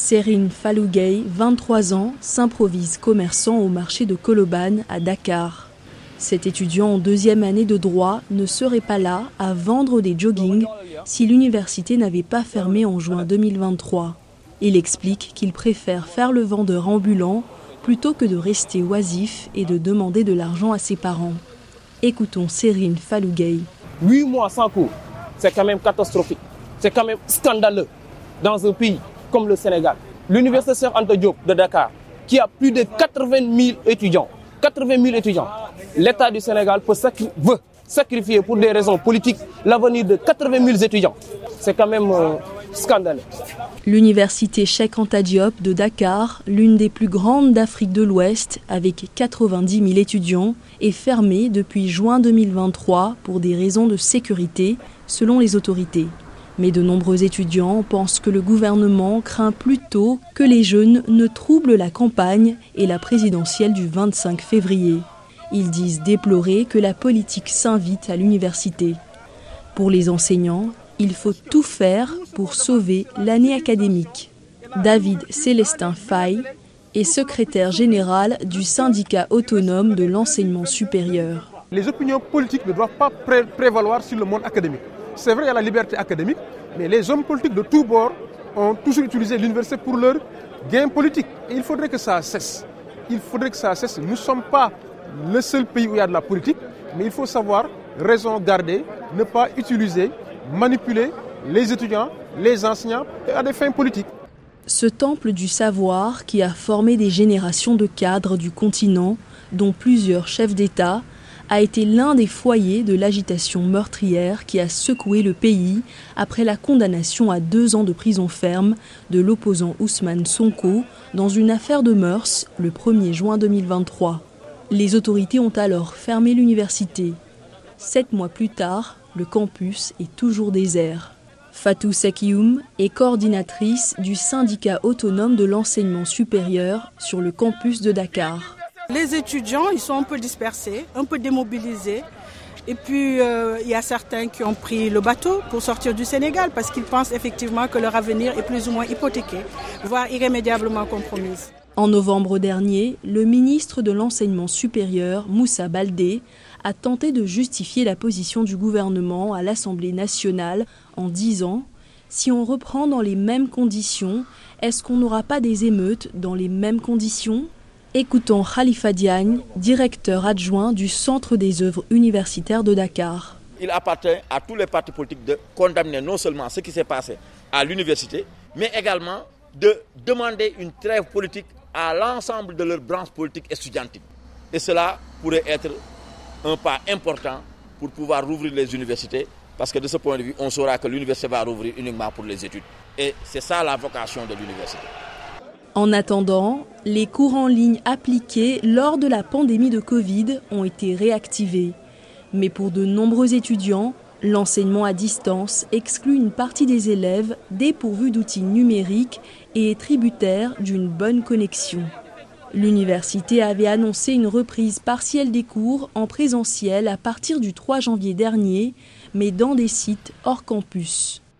Serine Falougay, 23 ans, s'improvise commerçant au marché de Koloban à Dakar. Cet étudiant en deuxième année de droit ne serait pas là à vendre des joggings si l'université n'avait pas fermé en juin 2023. Il explique qu'il préfère faire le vendeur ambulant plutôt que de rester oisif et de demander de l'argent à ses parents. Écoutons Serine Falougay. Huit mois sans cours, c'est quand même catastrophique. C'est quand même scandaleux dans un pays comme le Sénégal. L'université Sir Anta Diop de Dakar, qui a plus de 80 000 étudiants, 80 000 étudiants, l'État du Sénégal veut sacrifier pour des raisons politiques l'avenir de 80 000 étudiants. C'est quand même euh, scandaleux. L'université Cheikh Anta Diop de Dakar, l'une des plus grandes d'Afrique de l'Ouest, avec 90 000 étudiants, est fermée depuis juin 2023 pour des raisons de sécurité, selon les autorités. Mais de nombreux étudiants pensent que le gouvernement craint plutôt que les jeunes ne troublent la campagne et la présidentielle du 25 février. Ils disent déplorer que la politique s'invite à l'université. Pour les enseignants, il faut tout faire pour sauver l'année académique. David Célestin Fay est secrétaire général du syndicat autonome de l'enseignement supérieur. Les opinions politiques ne doivent pas prévaloir sur le monde académique. C'est vrai, il y a la liberté académique, mais les hommes politiques de tous bords ont toujours utilisé l'université pour leur gain politique. Il faudrait que ça cesse. Il faudrait que ça cesse. Nous ne sommes pas le seul pays où il y a de la politique, mais il faut savoir raison garder, ne pas utiliser, manipuler les étudiants, les enseignants à des fins politiques. Ce temple du savoir qui a formé des générations de cadres du continent, dont plusieurs chefs d'État, a été l'un des foyers de l'agitation meurtrière qui a secoué le pays après la condamnation à deux ans de prison ferme de l'opposant Ousmane Sonko dans une affaire de mœurs le 1er juin 2023. Les autorités ont alors fermé l'université. Sept mois plus tard, le campus est toujours désert. Fatou Sekioum est coordinatrice du syndicat autonome de l'enseignement supérieur sur le campus de Dakar. Les étudiants, ils sont un peu dispersés, un peu démobilisés. Et puis, euh, il y a certains qui ont pris le bateau pour sortir du Sénégal parce qu'ils pensent effectivement que leur avenir est plus ou moins hypothéqué, voire irrémédiablement compromis. En novembre dernier, le ministre de l'Enseignement supérieur, Moussa Baldé, a tenté de justifier la position du gouvernement à l'Assemblée nationale en disant Si on reprend dans les mêmes conditions, est-ce qu'on n'aura pas des émeutes dans les mêmes conditions? Écoutons Khalifa Diagne, directeur adjoint du Centre des œuvres universitaires de Dakar. Il appartient à tous les partis politiques de condamner non seulement ce qui s'est passé à l'université, mais également de demander une trêve politique à l'ensemble de leurs branches politiques étudiantiques. Et cela pourrait être un pas important pour pouvoir rouvrir les universités, parce que de ce point de vue, on saura que l'université va rouvrir uniquement pour les études. Et c'est ça la vocation de l'université. En attendant, les cours en ligne appliqués lors de la pandémie de Covid ont été réactivés. Mais pour de nombreux étudiants, l'enseignement à distance exclut une partie des élèves dépourvus d'outils numériques et est tributaire d'une bonne connexion. L'université avait annoncé une reprise partielle des cours en présentiel à partir du 3 janvier dernier, mais dans des sites hors campus.